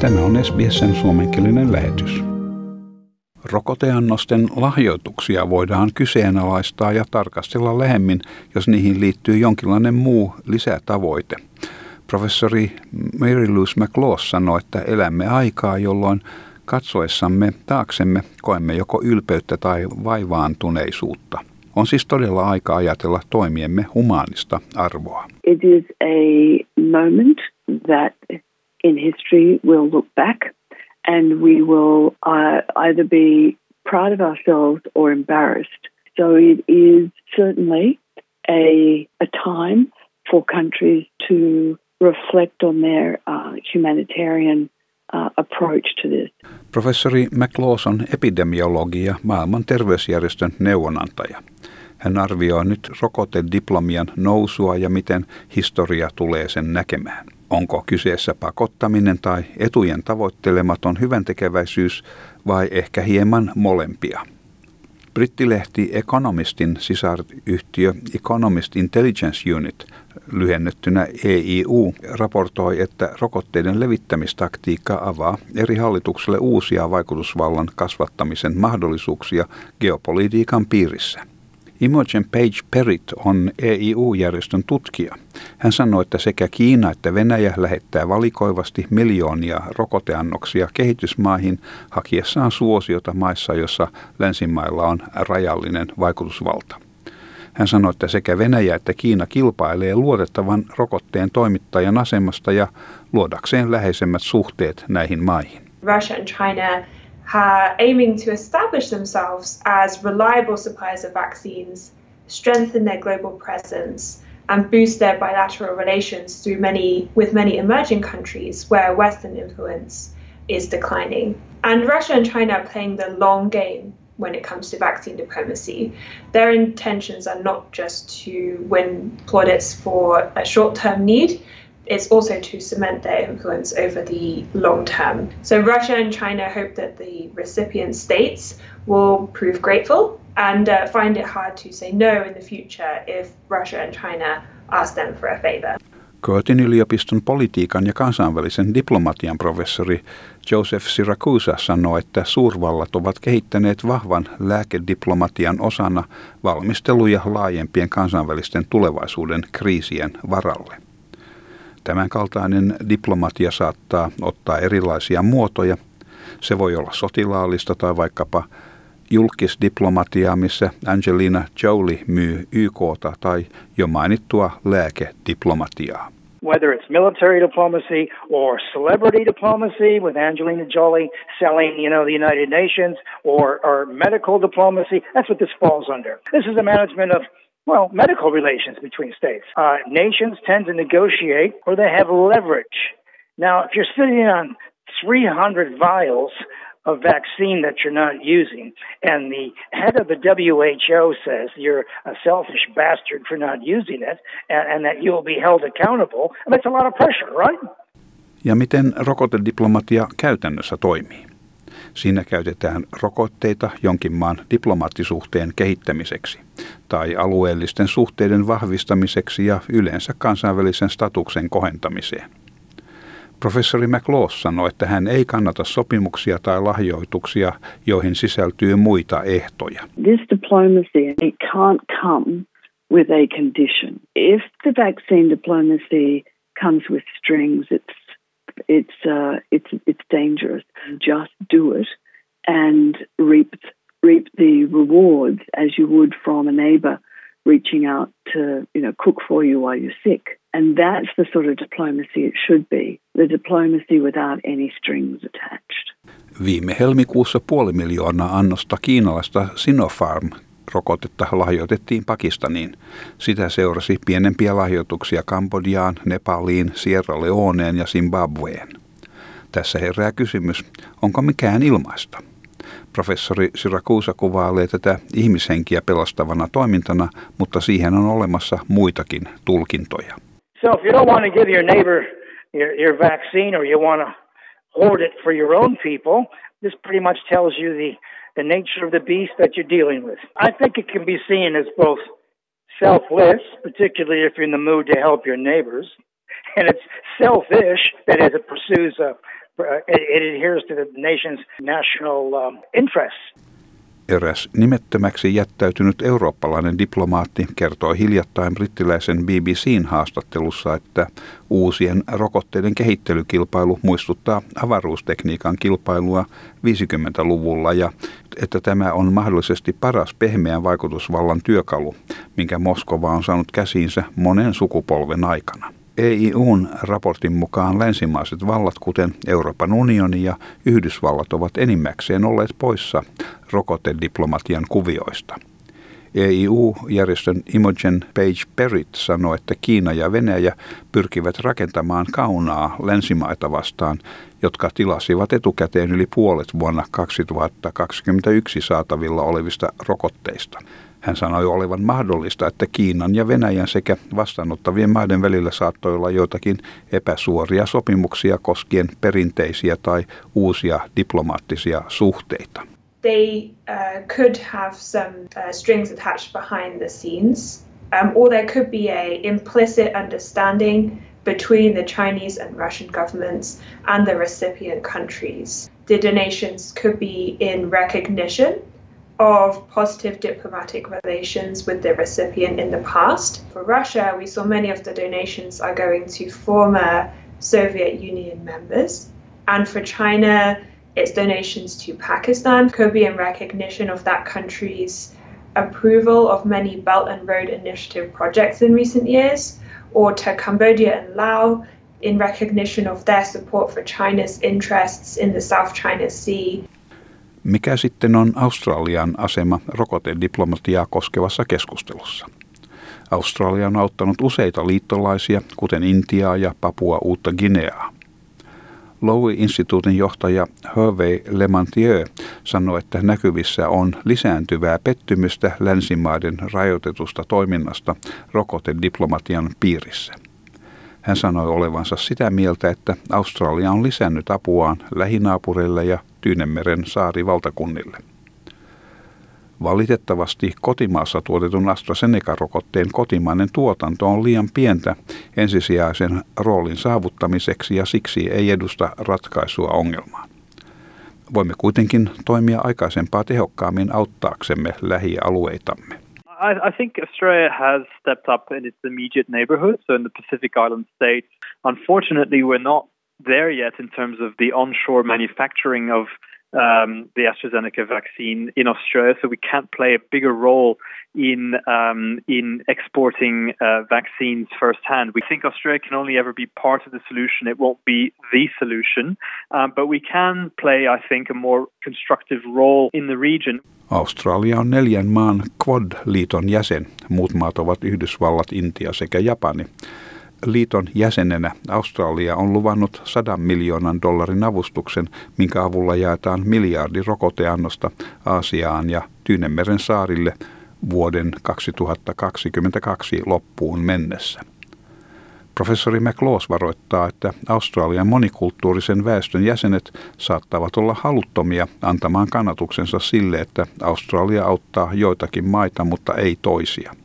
Tämä on SBSn suomenkielinen lähetys. Rokoteannosten lahjoituksia voidaan kyseenalaistaa ja tarkastella lähemmin, jos niihin liittyy jonkinlainen muu lisätavoite. Professori Mary Louise McLaws sanoi, että elämme aikaa, jolloin katsoessamme taaksemme koemme joko ylpeyttä tai vaivaantuneisuutta. On siis todella aika ajatella toimiemme humaanista arvoa. It is a moment that in history we'll look back and we will uh, either be proud of ourselves or embarrassed. So it is certainly a, a time for countries to reflect on their uh, humanitarian uh, approach to this. Professori McLaws epidemiologi ja maailman terveysjärjestön neuvonantaja. Hän arvioi nyt rokotediplomian nousua ja miten historia tulee sen näkemään. Onko kyseessä pakottaminen tai etujen tavoittelematon hyväntekeväisyys vai ehkä hieman molempia? Brittilehti Economistin sisaryhtiö Economist Intelligence Unit, lyhennettynä EIU, raportoi, että rokotteiden levittämistaktiikka avaa eri hallitukselle uusia vaikutusvallan kasvattamisen mahdollisuuksia geopolitiikan piirissä. Imogen Page Perit on EIU-järjestön tutkija. Hän sanoi, että sekä Kiina että Venäjä lähettää valikoivasti miljoonia rokoteannoksia kehitysmaihin hakiessaan suosiota maissa, joissa länsimailla on rajallinen vaikutusvalta. Hän sanoi, että sekä Venäjä että Kiina kilpailee luotettavan rokotteen toimittajan asemasta ja luodakseen läheisemmät suhteet näihin maihin. Russia and China are aiming to establish themselves as reliable suppliers of vaccines, strengthen their global presence, and boost their bilateral relations through many with many emerging countries where Western influence is declining. And Russia and China are playing the long game when it comes to vaccine diplomacy. Their intentions are not just to win plaudits for a short-term need, it's also to cement their influence over the long term. So Russia and China hope that the recipient states will prove grateful and uh, find it hard to say no in the future if Russia and China ask them for a favor. Curtin yliopiston politiikan ja kansainvälisen diplomatian professori Joseph Siracusa sanoi, että suurvallat ovat kehittäneet vahvan lääkediplomatian osana valmisteluja laajempien kansainvälisten tulevaisuuden kriisien varalle. Tämänkaltainen diplomatia saattaa ottaa erilaisia muotoja. Se voi olla sotilaallista tai vaikkapa julkisdiplomatiaa, missä Angelina Jolie myy YKta tai jo mainittua lääkediplomatiaa. whether it's military diplomacy or celebrity diplomacy with Angelina Jolie selling, you know, the United Nations or, or medical diplomacy. That's what this falls under. This is the management of well, medical relations between states. Uh, nations tend to negotiate where they have leverage. Now, if you're sitting on 300 vials of vaccine that you're not using, and the head of the WHO says you're a selfish bastard for not using it, and, and that you'll be held accountable, that's a lot of pressure, right? Ja miten rokotediplomatia käytännössä toimii? Siinä käytetään rokotteita jonkin maan diplomaattisuhteen kehittämiseksi tai alueellisten suhteiden vahvistamiseksi ja yleensä kansainvälisen statuksen kohentamiseen. Professori McLaws sanoi, että hän ei kannata sopimuksia tai lahjoituksia, joihin sisältyy muita ehtoja. This diplomacy, it can't come with a condition. If the vaccine diplomacy comes with strings, it's it's uh, it's it's dangerous. Just do it and reap reap the rewards as you would from a neighbor reaching out to you know cook for you while you're sick. And that's the sort of diplomacy it should be. The diplomacy without any strings attached. Viime helmikuussa puoli miljoonaa annosta kiinalaista Sinopharm rokotetta lahjoitettiin Pakistaniin. Sitä seurasi pienempiä lahjoituksia Kambodjaan, Nepaliin, Sierra Leoneen ja Zimbabween. Tässä herää kysymys, onko mikään ilmaista? Professori Syrakuusa kuvailee tätä ihmishenkiä pelastavana toimintana, mutta siihen on olemassa muitakin tulkintoja. So if you don't want to give your neighbor your, your vaccine or you want to hoard it for your own people, this pretty much tells you the the nature of the beast that you're dealing with. I think it can be seen as both selfless, particularly if you're in the mood to help your neighbors, and it's selfish, that is, it pursues a it, it adheres to the nation's national um, interests. Eräs nimettömäksi jättäytynyt eurooppalainen diplomaatti kertoi hiljattain brittiläisen BBCn haastattelussa, että uusien rokotteiden kehittelykilpailu muistuttaa avaruustekniikan kilpailua 50-luvulla ja että tämä on mahdollisesti paras pehmeän vaikutusvallan työkalu, minkä Moskova on saanut käsiinsä monen sukupolven aikana. EIUn raportin mukaan länsimaiset vallat, kuten Euroopan unioni ja Yhdysvallat, ovat enimmäkseen olleet poissa rokotediplomatian kuvioista. EIU-järjestön Imogen Page Perrit sanoi, että Kiina ja Venäjä pyrkivät rakentamaan kaunaa länsimaita vastaan, jotka tilasivat etukäteen yli puolet vuonna 2021 saatavilla olevista rokotteista. Hän sanoi olevan mahdollista, että Kiinan ja Venäjän sekä vastaanottavien maiden välillä saattoi olla joitakin epäsuoria sopimuksia koskien perinteisiä tai uusia diplomaattisia suhteita. They uh, could have some uh, strings attached behind the scenes, um, or there could be a implicit understanding between the Chinese and Russian governments and the recipient countries. The donations could be in recognition of positive diplomatic relations with the recipient in the past. For Russia, we saw many of the donations are going to former Soviet Union members. And for China, its donations to Pakistan could be in recognition of that country's approval of many Belt and Road Initiative projects in recent years, or to Cambodia and Laos in recognition of their support for China's interests in the South China Sea Mikä sitten on Australian asema rokotediplomatiaa koskevassa keskustelussa? Australia on auttanut useita liittolaisia, kuten Intiaa ja Papua uutta Gineaa. Lowy-instituutin johtaja Hervey Lemantieu sanoi, että näkyvissä on lisääntyvää pettymystä länsimaiden rajoitetusta toiminnasta rokotediplomatian piirissä. Hän sanoi olevansa sitä mieltä, että Australia on lisännyt apuaan lähinaapureille ja Tyynemeren saarivaltakunnille. Valitettavasti kotimaassa tuotetun AstraZeneca-rokotteen kotimainen tuotanto on liian pientä ensisijaisen roolin saavuttamiseksi ja siksi ei edusta ratkaisua ongelmaan. Voimme kuitenkin toimia aikaisempaa tehokkaammin auttaaksemme lähialueitamme. I, think Australia has stepped up in its immediate neighborhood, so in the Pacific Island states. Unfortunately, we're not there yet in terms of the onshore manufacturing of um, the AstraZeneca vaccine in Australia, so we can't play a bigger role in um, in exporting uh, vaccines firsthand. We think Australia can only ever be part of the solution; it won't be the solution, um, but we can play, I think, a more constructive role in the region. Australia on neljän maan Quad-liiton jäsen. Muut maat ovat Yhdysvallat, Intia sekä Japani. Liiton jäsenenä Australia on luvannut 100 miljoonan dollarin avustuksen, minkä avulla jaetaan miljardi rokoteannosta Aasiaan ja Tyynemeren saarille vuoden 2022 loppuun mennessä. Professori McLaws varoittaa, että Australian monikulttuurisen väestön jäsenet saattavat olla haluttomia antamaan kannatuksensa sille, että Australia auttaa joitakin maita, mutta ei toisia.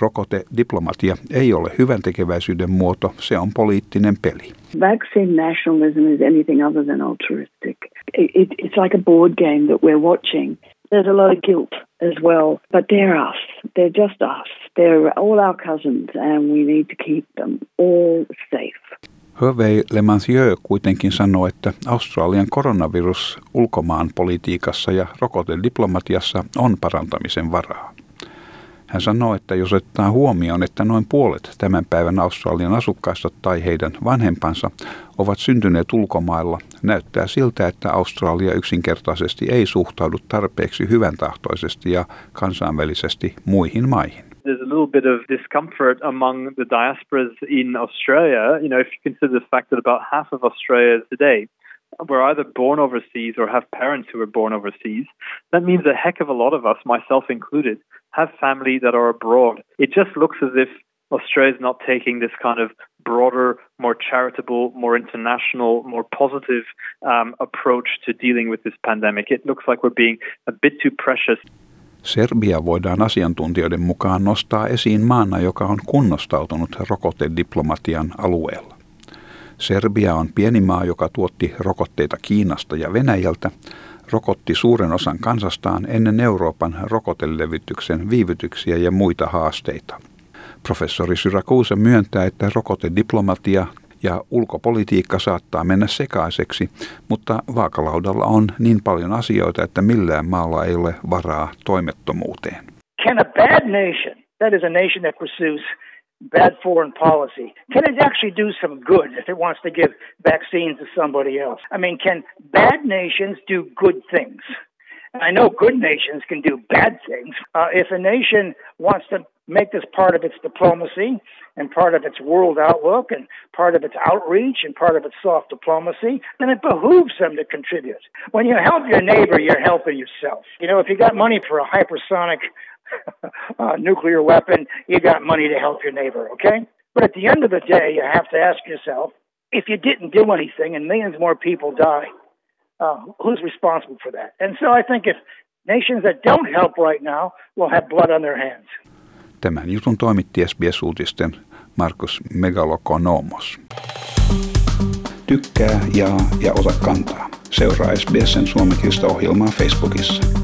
Rokotediplomatia ei ole hyvän tekeväisyyden muoto, se on poliittinen peli. Vaccine nationalism is anything other than altruistic. It, it, it's like a board game that we're watching. There's a lot of guilt as well, but they're us. They're just us. They're all our cousins, and we need to keep them all safe. Hervé Lemansieu kuitenkin sanoi, että Australian koronavirus ulkomaan politiikassa ja rokotediplomatiassa on parantamisen varaa. Hän sanoi, että jos ottaa huomioon, että noin puolet tämän päivän Australian asukkaista tai heidän vanhempansa ovat syntyneet ulkomailla, näyttää siltä, että Australia yksinkertaisesti ei suhtaudu tarpeeksi hyvän tahtoisesti ja kansainvälisesti muihin maihin. There's a little bit of discomfort among the diasporas in Australia, you know, if you consider the fact that about half of Australia today were either born overseas or have parents who were born overseas, that means a heck of a lot of us, myself included, have family that are abroad. It just looks as if Australia is not taking this kind of broader, more charitable, more international, more positive um, approach to dealing with this pandemic. It looks like we're being a bit too precious. Serbia voidaan asiantuntijoiden mukaan nostaa esiin maana, joka on kunnostautunut rokotediplomatian alueella. Serbia on pieni maa, joka tuotti rokotteita Kiinasta ja Venäjältä, rokotti suuren osan kansastaan ennen Euroopan rokotelevytyksen viivytyksiä ja muita haasteita. Professori Syrakuuse myöntää, että rokotediplomatia ja ulkopolitiikka saattaa mennä sekaiseksi, mutta vaakalaudalla on niin paljon asioita, että millään maalla ei ole varaa toimettomuuteen. Can a bad nation, that is a nation that pursues bad foreign policy, can it actually do some good if it wants to give vaccines to somebody else? I mean, can bad nations do good things? I know good nations can do bad things. Uh, if a nation wants to make this part of its diplomacy and part of its world outlook and part of its outreach and part of its soft diplomacy, then it behooves them to contribute. When you help your neighbor, you're helping yourself. You know, if you got money for a hypersonic uh, nuclear weapon, you got money to help your neighbor, okay? But at the end of the day, you have to ask yourself if you didn't do anything and millions more people die, uh, who's responsible for that? And so I think if nations that don't help right now will have blood on their hands. Tämän jutun toimitti SBS-uutisten Markus Megalokonomos. Tykkää, jaa ja ota kantaa. Seuraa SBSn suomenkielistä ohjelmaa Facebookissa.